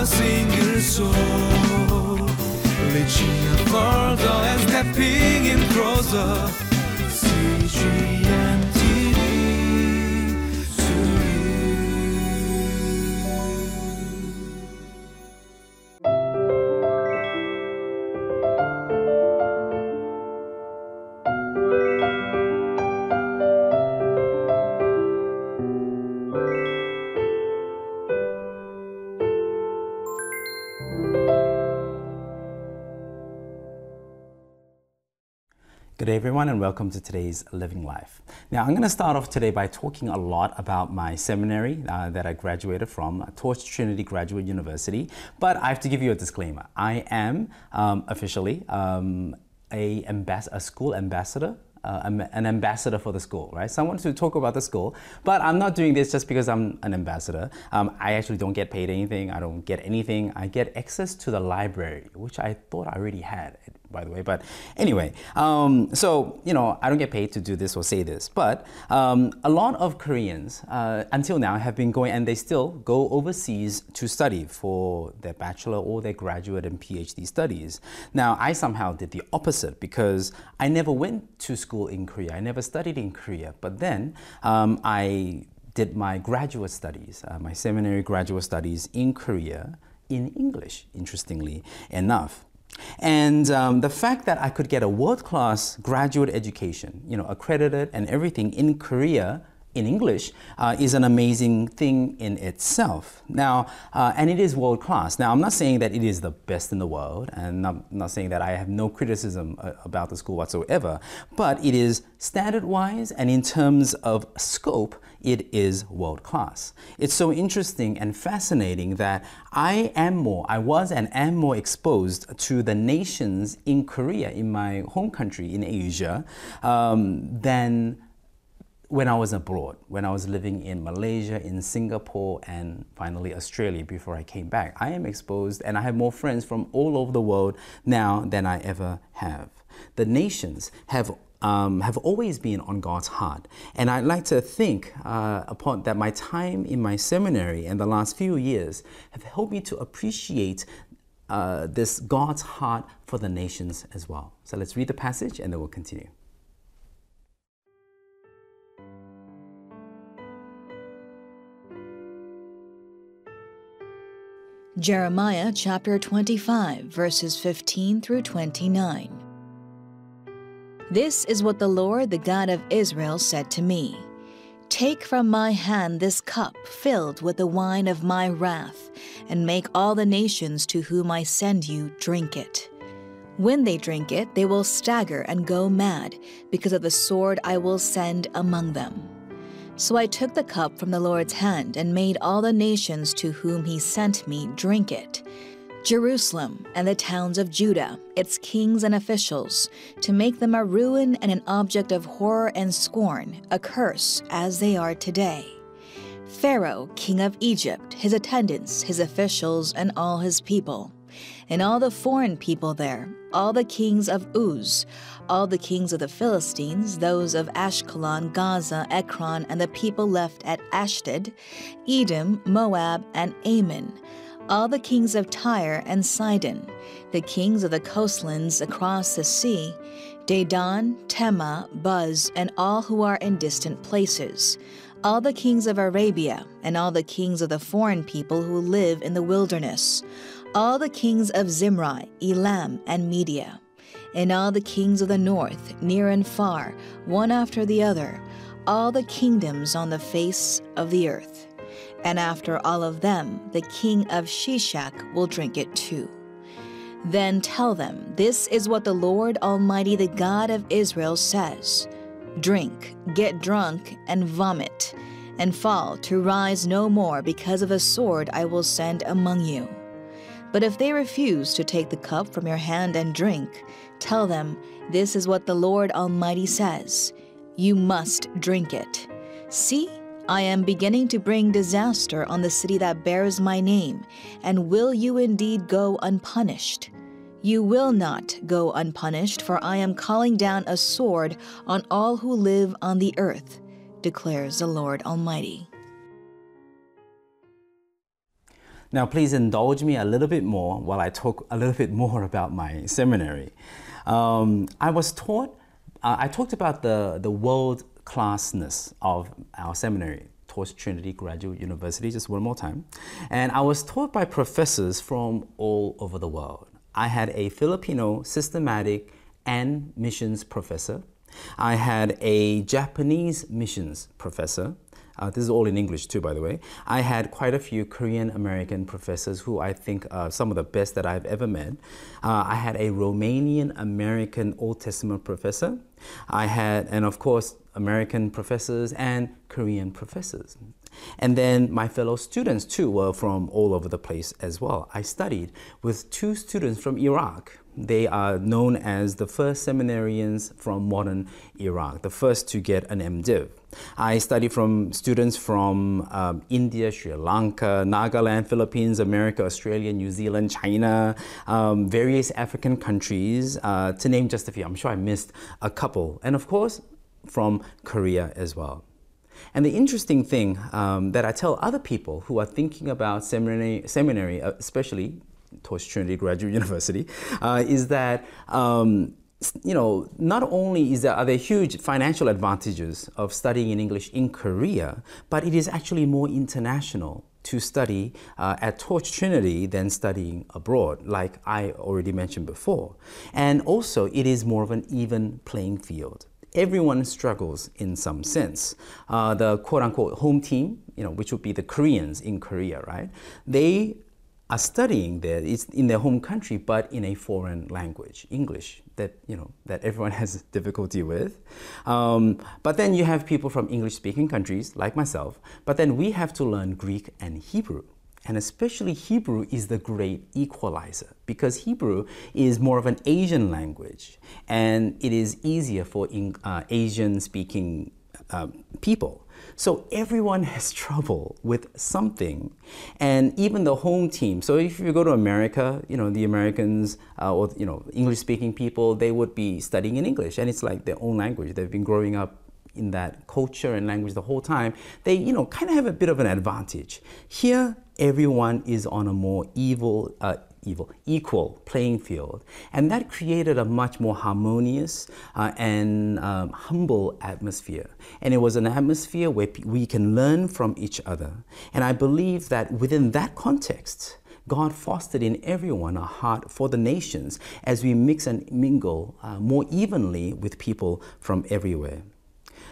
a single soul. Reaching further and stepping in closer. CGM Good everyone, and welcome to today's Living Life. Now, I'm going to start off today by talking a lot about my seminary uh, that I graduated from, Torch Trinity Graduate University. But I have to give you a disclaimer. I am um, officially um, a, ambas- a school ambassador uh, an ambassador for the school, right? So I wanted to talk about the school, but I'm not doing this just because I'm an ambassador. Um, I actually don't get paid anything. I don't get anything. I get access to the library, which I thought I already had, by the way. But anyway, um, so you know, I don't get paid to do this or say this, but um, a lot of Koreans uh, until now have been going, and they still go overseas to study for their bachelor or their graduate and PhD studies. Now, I somehow did the opposite because I never went to school in Korea. I never studied in Korea, but then um, I did my graduate studies, uh, my seminary graduate studies in Korea in English, interestingly enough. And um, the fact that I could get a world class graduate education, you know, accredited and everything in Korea in English uh, is an amazing thing in itself. Now, uh, and it is world class. Now, I'm not saying that it is the best in the world, and I'm not saying that I have no criticism uh, about the school whatsoever, but it is standard wise and in terms of scope, it is world class. It's so interesting and fascinating that I am more, I was and am more exposed to the nations in Korea, in my home country in Asia, um, than when I was abroad, when I was living in Malaysia, in Singapore, and finally Australia before I came back, I am exposed and I have more friends from all over the world now than I ever have. The nations have um, have always been on God's heart. And I'd like to think uh, upon that my time in my seminary and the last few years have helped me to appreciate uh, this God's heart for the nations as well. So let's read the passage and then we'll continue. Jeremiah chapter 25, verses 15 through 29. This is what the Lord, the God of Israel, said to me Take from my hand this cup filled with the wine of my wrath, and make all the nations to whom I send you drink it. When they drink it, they will stagger and go mad because of the sword I will send among them. So I took the cup from the Lord's hand and made all the nations to whom he sent me drink it. Jerusalem and the towns of Judah, its kings and officials, to make them a ruin and an object of horror and scorn, a curse, as they are today. Pharaoh, king of Egypt, his attendants, his officials, and all his people, and all the foreign people there, all the kings of Uz, all the kings of the Philistines, those of Ashkelon, Gaza, Ekron, and the people left at Ashdod, Edom, Moab, and Ammon, all the kings of Tyre and Sidon, the kings of the coastlands across the sea, Dedan, Tema, Buz, and all who are in distant places, all the kings of Arabia, and all the kings of the foreign people who live in the wilderness, all the kings of Zimri, Elam, and Media, and all the kings of the north, near and far, one after the other, all the kingdoms on the face of the earth. And after all of them, the king of Shishak will drink it too. Then tell them, This is what the Lord Almighty, the God of Israel, says Drink, get drunk, and vomit, and fall to rise no more because of a sword I will send among you. But if they refuse to take the cup from your hand and drink, tell them, This is what the Lord Almighty says You must drink it. See, I am beginning to bring disaster on the city that bears my name, and will you indeed go unpunished? You will not go unpunished, for I am calling down a sword on all who live on the earth, declares the Lord Almighty. Now, please indulge me a little bit more while I talk a little bit more about my seminary. Um, I was taught, uh, I talked about the, the world classness of our seminary, Torch Trinity Graduate University, just one more time. And I was taught by professors from all over the world. I had a Filipino systematic and missions professor. I had a Japanese missions professor. Uh, this is all in English too, by the way. I had quite a few Korean American professors who I think are some of the best that I've ever met. Uh, I had a Romanian American Old Testament professor. I had, and of course, American professors and Korean professors. And then my fellow students too were from all over the place as well. I studied with two students from Iraq. They are known as the first seminarians from modern Iraq, the first to get an MDiv. I studied from students from um, India, Sri Lanka, Nagaland, Philippines, America, Australia, New Zealand, China, um, various African countries, uh, to name just a few. I'm sure I missed a couple. And of course, from Korea as well. And the interesting thing um, that I tell other people who are thinking about seminary, seminary uh, especially Torch Trinity Graduate University, uh, is that um, you know, not only is there, are there huge financial advantages of studying in English in Korea, but it is actually more international to study uh, at Torch Trinity than studying abroad, like I already mentioned before. And also, it is more of an even playing field everyone struggles in some sense. Uh, the quote unquote home team, you know, which would be the Koreans in Korea, right? They are studying there. It's in their home country, but in a foreign language, English, that you know that everyone has difficulty with. Um, but then you have people from English-speaking countries like myself. But then we have to learn Greek and Hebrew. And especially Hebrew is the great equalizer because Hebrew is more of an Asian language and it is easier for uh, Asian speaking uh, people. So everyone has trouble with something, and even the home team. So if you go to America, you know the Americans uh, or you know English-speaking people, they would be studying in English, and it's like their own language. They've been growing up in that culture and language the whole time, they, you know, kind of have a bit of an advantage. Here, everyone is on a more evil, uh, evil, equal playing field. And that created a much more harmonious uh, and um, humble atmosphere. And it was an atmosphere where we can learn from each other. And I believe that within that context, God fostered in everyone a heart for the nations as we mix and mingle uh, more evenly with people from everywhere.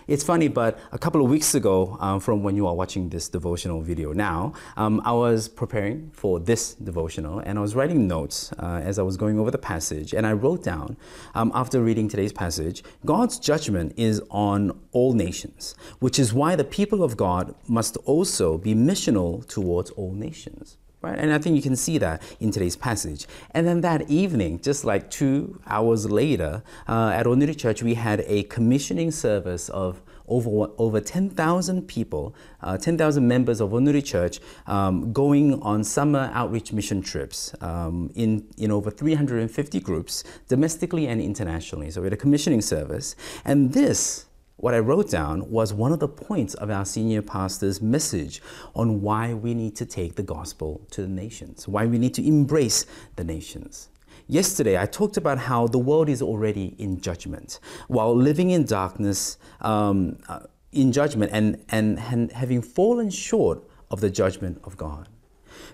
It's funny, but a couple of weeks ago, um, from when you are watching this devotional video now, um, I was preparing for this devotional and I was writing notes uh, as I was going over the passage. And I wrote down, um, after reading today's passage, God's judgment is on all nations, which is why the people of God must also be missional towards all nations. Right? And I think you can see that in today's passage. And then that evening, just like two hours later, uh, at Onuri Church, we had a commissioning service of over, over 10,000 people, uh, 10,000 members of Onuri Church um, going on summer outreach mission trips um, in, in over 350 groups, domestically and internationally. So we had a commissioning service. And this what I wrote down was one of the points of our senior pastor's message on why we need to take the gospel to the nations, why we need to embrace the nations. Yesterday, I talked about how the world is already in judgment. While living in darkness, um, uh, in judgment, and, and, and having fallen short of the judgment of God.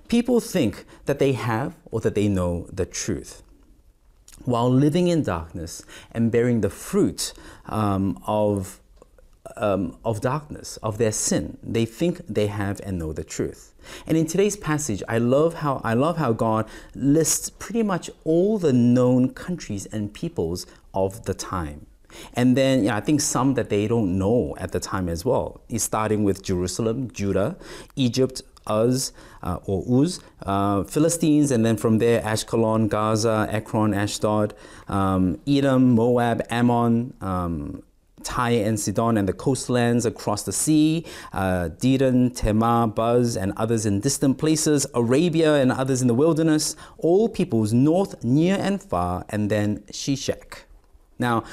People think that they have or that they know the truth while living in darkness and bearing the fruit um, of, um, of darkness, of their sin. They think they have and know the truth. And in today's passage, I love how, I love how God lists pretty much all the known countries and peoples of the time. And then I think some that they don't know at the time as well. Starting with Jerusalem, Judah, Egypt, Uz uh, or Uz, uh, Philistines, and then from there Ashkelon, Gaza, Ekron, Ashdod, um, Edom, Moab, Ammon. Um, Tyre and Sidon and the coastlands across the sea, uh, Dedan, Tema, Buz, and others in distant places, Arabia and others in the wilderness, all peoples north, near, and far, and then Shishak. Now,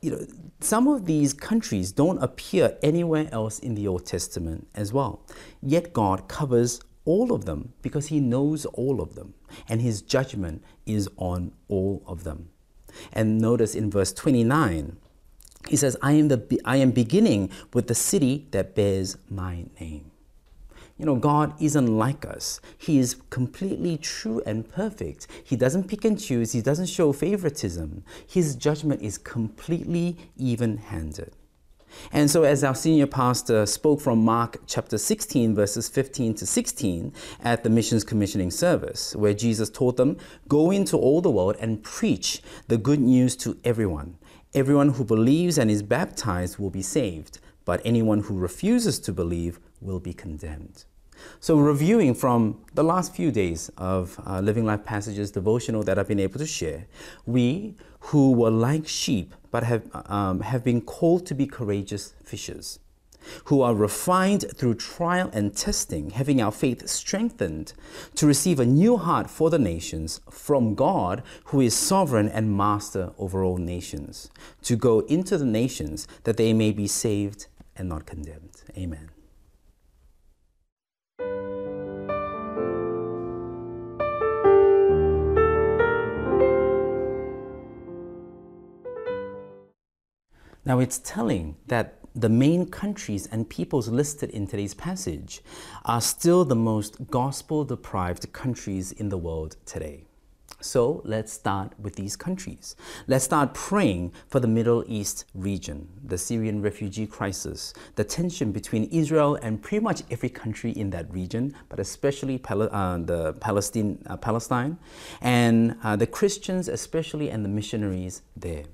you know, some of these countries don't appear anywhere else in the Old Testament as well. Yet God covers all of them because he knows all of them, and his judgment is on all of them. And notice in verse 29, he says, I am, the, I am beginning with the city that bears my name. You know, God isn't like us. He is completely true and perfect. He doesn't pick and choose, He doesn't show favoritism. His judgment is completely even handed. And so, as our senior pastor spoke from Mark chapter 16, verses 15 to 16 at the missions commissioning service, where Jesus taught them, Go into all the world and preach the good news to everyone. Everyone who believes and is baptized will be saved, but anyone who refuses to believe will be condemned. So, reviewing from the last few days of uh, Living Life Passages devotional that I've been able to share, we who were like sheep but have, um, have been called to be courageous fishers, who are refined through trial and testing, having our faith strengthened to receive a new heart for the nations from God, who is sovereign and master over all nations, to go into the nations that they may be saved and not condemned. Amen. Now, it's telling that the main countries and peoples listed in today's passage are still the most gospel deprived countries in the world today. So let's start with these countries. Let's start praying for the Middle East region, the Syrian refugee crisis, the tension between Israel and pretty much every country in that region, but especially Pal- uh, the Palestine, uh, Palestine, and uh, the Christians, especially, and the missionaries there.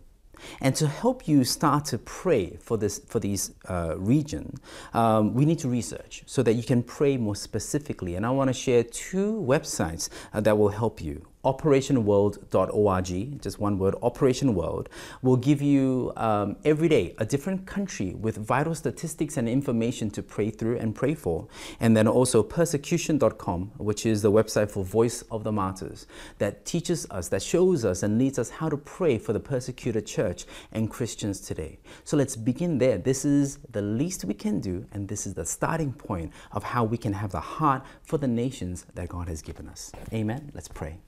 And to help you start to pray for this for these uh, region, um, we need to research so that you can pray more specifically. And I want to share two websites uh, that will help you operationworld.org, just one word, Operation World, will give you um, every day a different country with vital statistics and information to pray through and pray for. And then also persecution.com, which is the website for Voice of the Martyrs, that teaches us, that shows us, and leads us how to pray for the persecuted church and Christians today. So let's begin there. This is the least we can do, and this is the starting point of how we can have the heart for the nations that God has given us. Amen. Let's pray.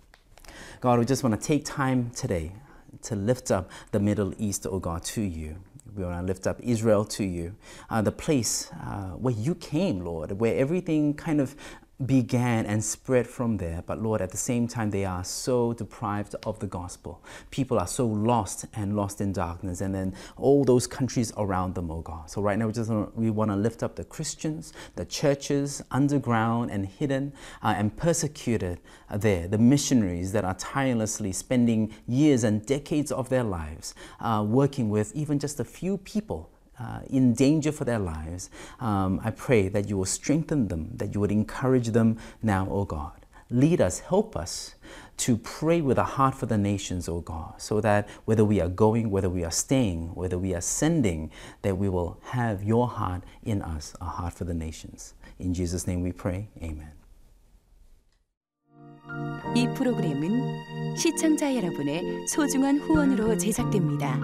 God, we just want to take time today to lift up the Middle East, oh God, to you. We want to lift up Israel to you, uh, the place uh, where you came, Lord, where everything kind of began and spread from there. But Lord, at the same time, they are so deprived of the gospel. People are so lost and lost in darkness, and then all those countries around them, oh God. So right now, we just we want to lift up the Christians, the churches, underground and hidden uh, and persecuted there, the missionaries that are tirelessly spending years and decades of their lives uh, working with even just a few people uh, in danger for their lives, um, I pray that you will strengthen them, that you would encourage them now, O God. Lead us, help us to pray with a heart for the nations, O God, so that whether we are going, whether we are staying, whether we are sending, that we will have your heart in us, a heart for the nations. In Jesus' name we pray. Amen. 이 프로그램은 시청자 여러분의 소중한 후원으로 제작됩니다.